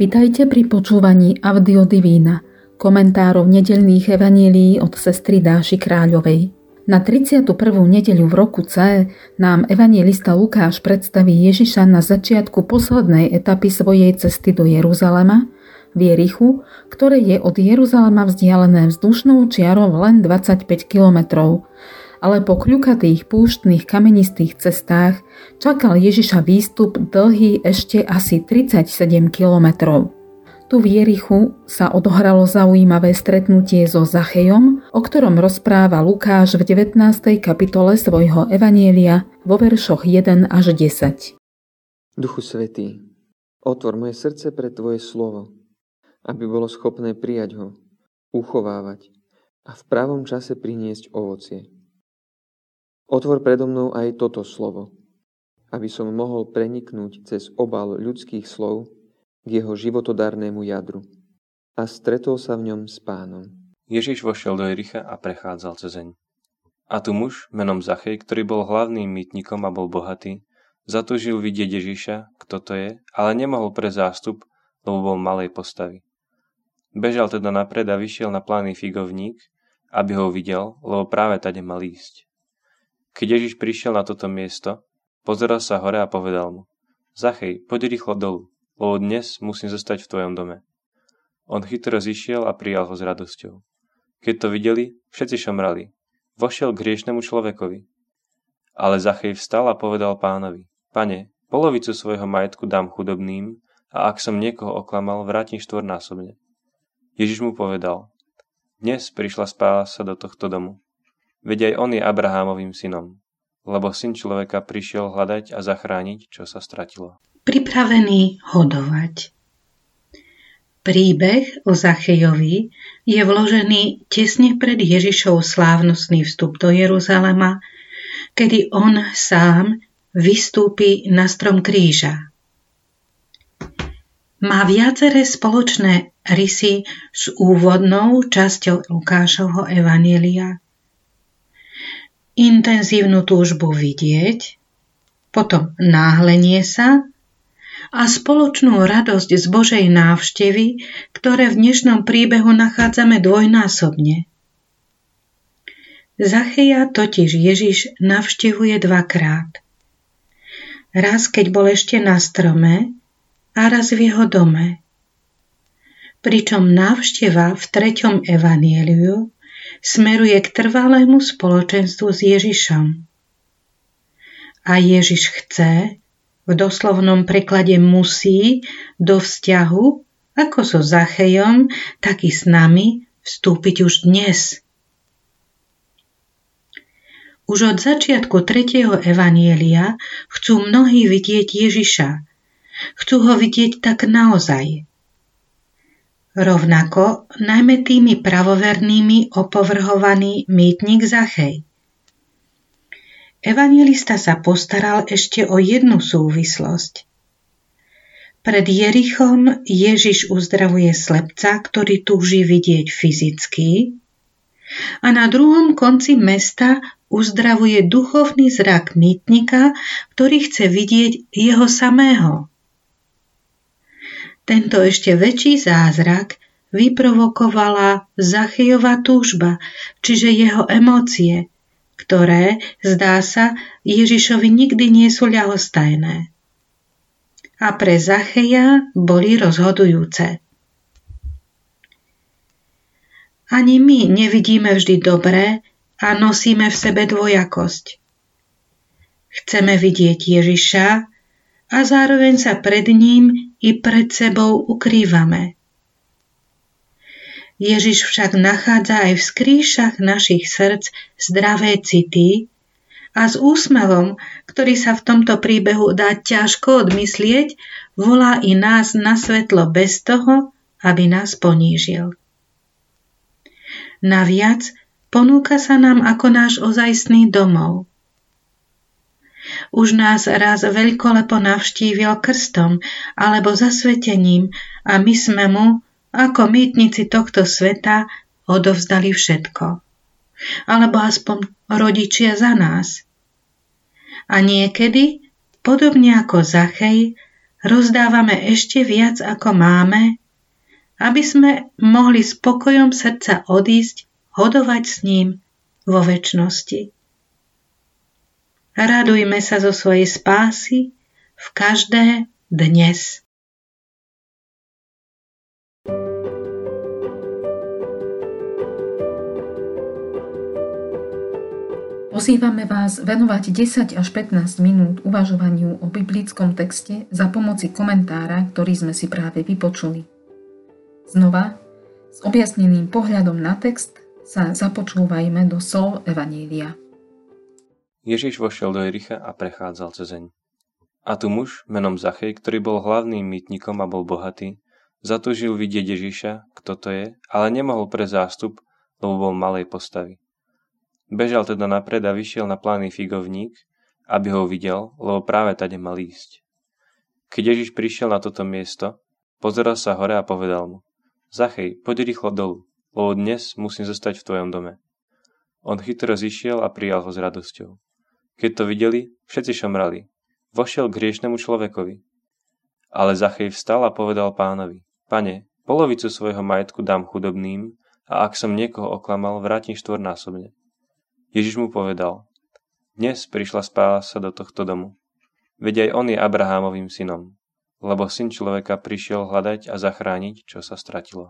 Vitajte pri počúvaní Audio Divína, komentárov nedelných evanílií od sestry Dáši Kráľovej. Na 31. nedeľu v roku C nám evangelista Lukáš predstaví Ježiša na začiatku poslednej etapy svojej cesty do Jeruzalema, v Jerichu, ktoré je od Jeruzalema vzdialené vzdušnou čiarou len 25 kilometrov ale po kľukatých púštnych kamenistých cestách čakal Ježiša výstup dlhý ešte asi 37 kilometrov. Tu v Jerichu sa odohralo zaujímavé stretnutie so Zachejom, o ktorom rozpráva Lukáš v 19. kapitole svojho Evanielia vo veršoch 1 až 10. Duchu Svetý, otvor moje srdce pre Tvoje slovo, aby bolo schopné prijať ho, uchovávať a v pravom čase priniesť ovocie. Otvor predo mnou aj toto slovo, aby som mohol preniknúť cez obal ľudských slov k jeho životodarnému jadru a stretol sa v ňom s pánom. Ježiš vošiel do Jericha a prechádzal cezeň. A tu muž, menom Zachej, ktorý bol hlavným mýtnikom a bol bohatý, zatúžil vidieť Ježiša, kto to je, ale nemohol pre zástup, lebo bol malej postavy. Bežal teda napred a vyšiel na plány figovník, aby ho videl, lebo práve tade mal ísť. Keď Ježiš prišiel na toto miesto, pozeral sa hore a povedal mu, Zachej, poď rýchlo dolu, lebo dnes musím zostať v tvojom dome. On chytro zišiel a prijal ho s radosťou. Keď to videli, všetci šomrali. Vošiel k hriešnemu človekovi. Ale Zachej vstal a povedal pánovi, Pane, polovicu svojho majetku dám chudobným a ak som niekoho oklamal, vrátim štvornásobne. Ježiš mu povedal, dnes prišla spása do tohto domu, Veď aj on je Abrahámovým synom, lebo syn človeka prišiel hľadať a zachrániť, čo sa stratilo. Pripravený hodovať. Príbeh o Zachejovi je vložený tesne pred Ježišov slávnostný vstup do Jeruzalema, kedy on sám vystúpi na strom kríža. Má viaceré spoločné rysy s úvodnou časťou Lukášovho Evanielia intenzívnu túžbu vidieť, potom náhlenie sa a spoločnú radosť z Božej návštevy, ktoré v dnešnom príbehu nachádzame dvojnásobne. Zacheja totiž Ježiš navštevuje dvakrát. Raz, keď bol ešte na strome a raz v jeho dome. Pričom návšteva v treťom evanieliu smeruje k trvalému spoločenstvu s Ježišom. A Ježiš chce, v doslovnom preklade musí, do vzťahu, ako so Zachejom, tak i s nami, vstúpiť už dnes. Už od začiatku tretieho evanielia chcú mnohí vidieť Ježiša. Chcú ho vidieť tak naozaj, Rovnako najmä tými pravovernými opovrhovaný mýtnik Zachej. Evangelista sa postaral ešte o jednu súvislosť. Pred Jerichom Ježiš uzdravuje slepca, ktorý túži vidieť fyzicky a na druhom konci mesta uzdravuje duchovný zrak mýtnika, ktorý chce vidieť jeho samého. Tento ešte väčší zázrak vyprovokovala Zachejová túžba, čiže jeho emócie, ktoré, zdá sa, Ježišovi nikdy nie sú ľahostajné. A pre Zacheja boli rozhodujúce. Ani my nevidíme vždy dobré a nosíme v sebe dvojakosť. Chceme vidieť Ježiša a zároveň sa pred ním i pred sebou ukrývame. Ježiš však nachádza aj v skrýšach našich srdc zdravé city a s úsmevom, ktorý sa v tomto príbehu dá ťažko odmyslieť, volá i nás na svetlo bez toho, aby nás ponížil. Naviac ponúka sa nám ako náš ozajstný domov – už nás raz veľkolepo navštívil krstom alebo zasvetením a my sme mu, ako mýtnici tohto sveta, odovzdali všetko. Alebo aspoň rodičia za nás. A niekedy, podobne ako Zachej, rozdávame ešte viac ako máme, aby sme mohli spokojom srdca odísť, hodovať s ním vo väčšnosti. Radujme sa zo svojej spásy v každé dnes. Pozývame vás venovať 10 až 15 minút uvažovaniu o biblickom texte za pomoci komentára, ktorý sme si práve vypočuli. Znova, s objasneným pohľadom na text sa započúvajme do slov Evanília. Ježiš vošiel do Jericha a prechádzal cezeň. A tu muž, menom Zachej, ktorý bol hlavným mýtnikom a bol bohatý, zatúžil vidieť Ježiša, kto to je, ale nemohol pre zástup, lebo bol malej postavy. Bežal teda napred a vyšiel na plány figovník, aby ho videl, lebo práve tade mal ísť. Keď Ježiš prišiel na toto miesto, pozeral sa hore a povedal mu, Zachej, poď rýchlo dolu, lebo dnes musím zostať v tvojom dome. On chytro zišiel a prijal ho s radosťou. Keď to videli, všetci šomrali. Vošiel k hriešnemu človekovi. Ale Zachej vstal a povedal pánovi, Pane, polovicu svojho majetku dám chudobným a ak som niekoho oklamal, vrátim štvornásobne. Ježiš mu povedal, dnes prišla spása do tohto domu. Veď aj on je Abrahámovým synom, lebo syn človeka prišiel hľadať a zachrániť, čo sa stratilo.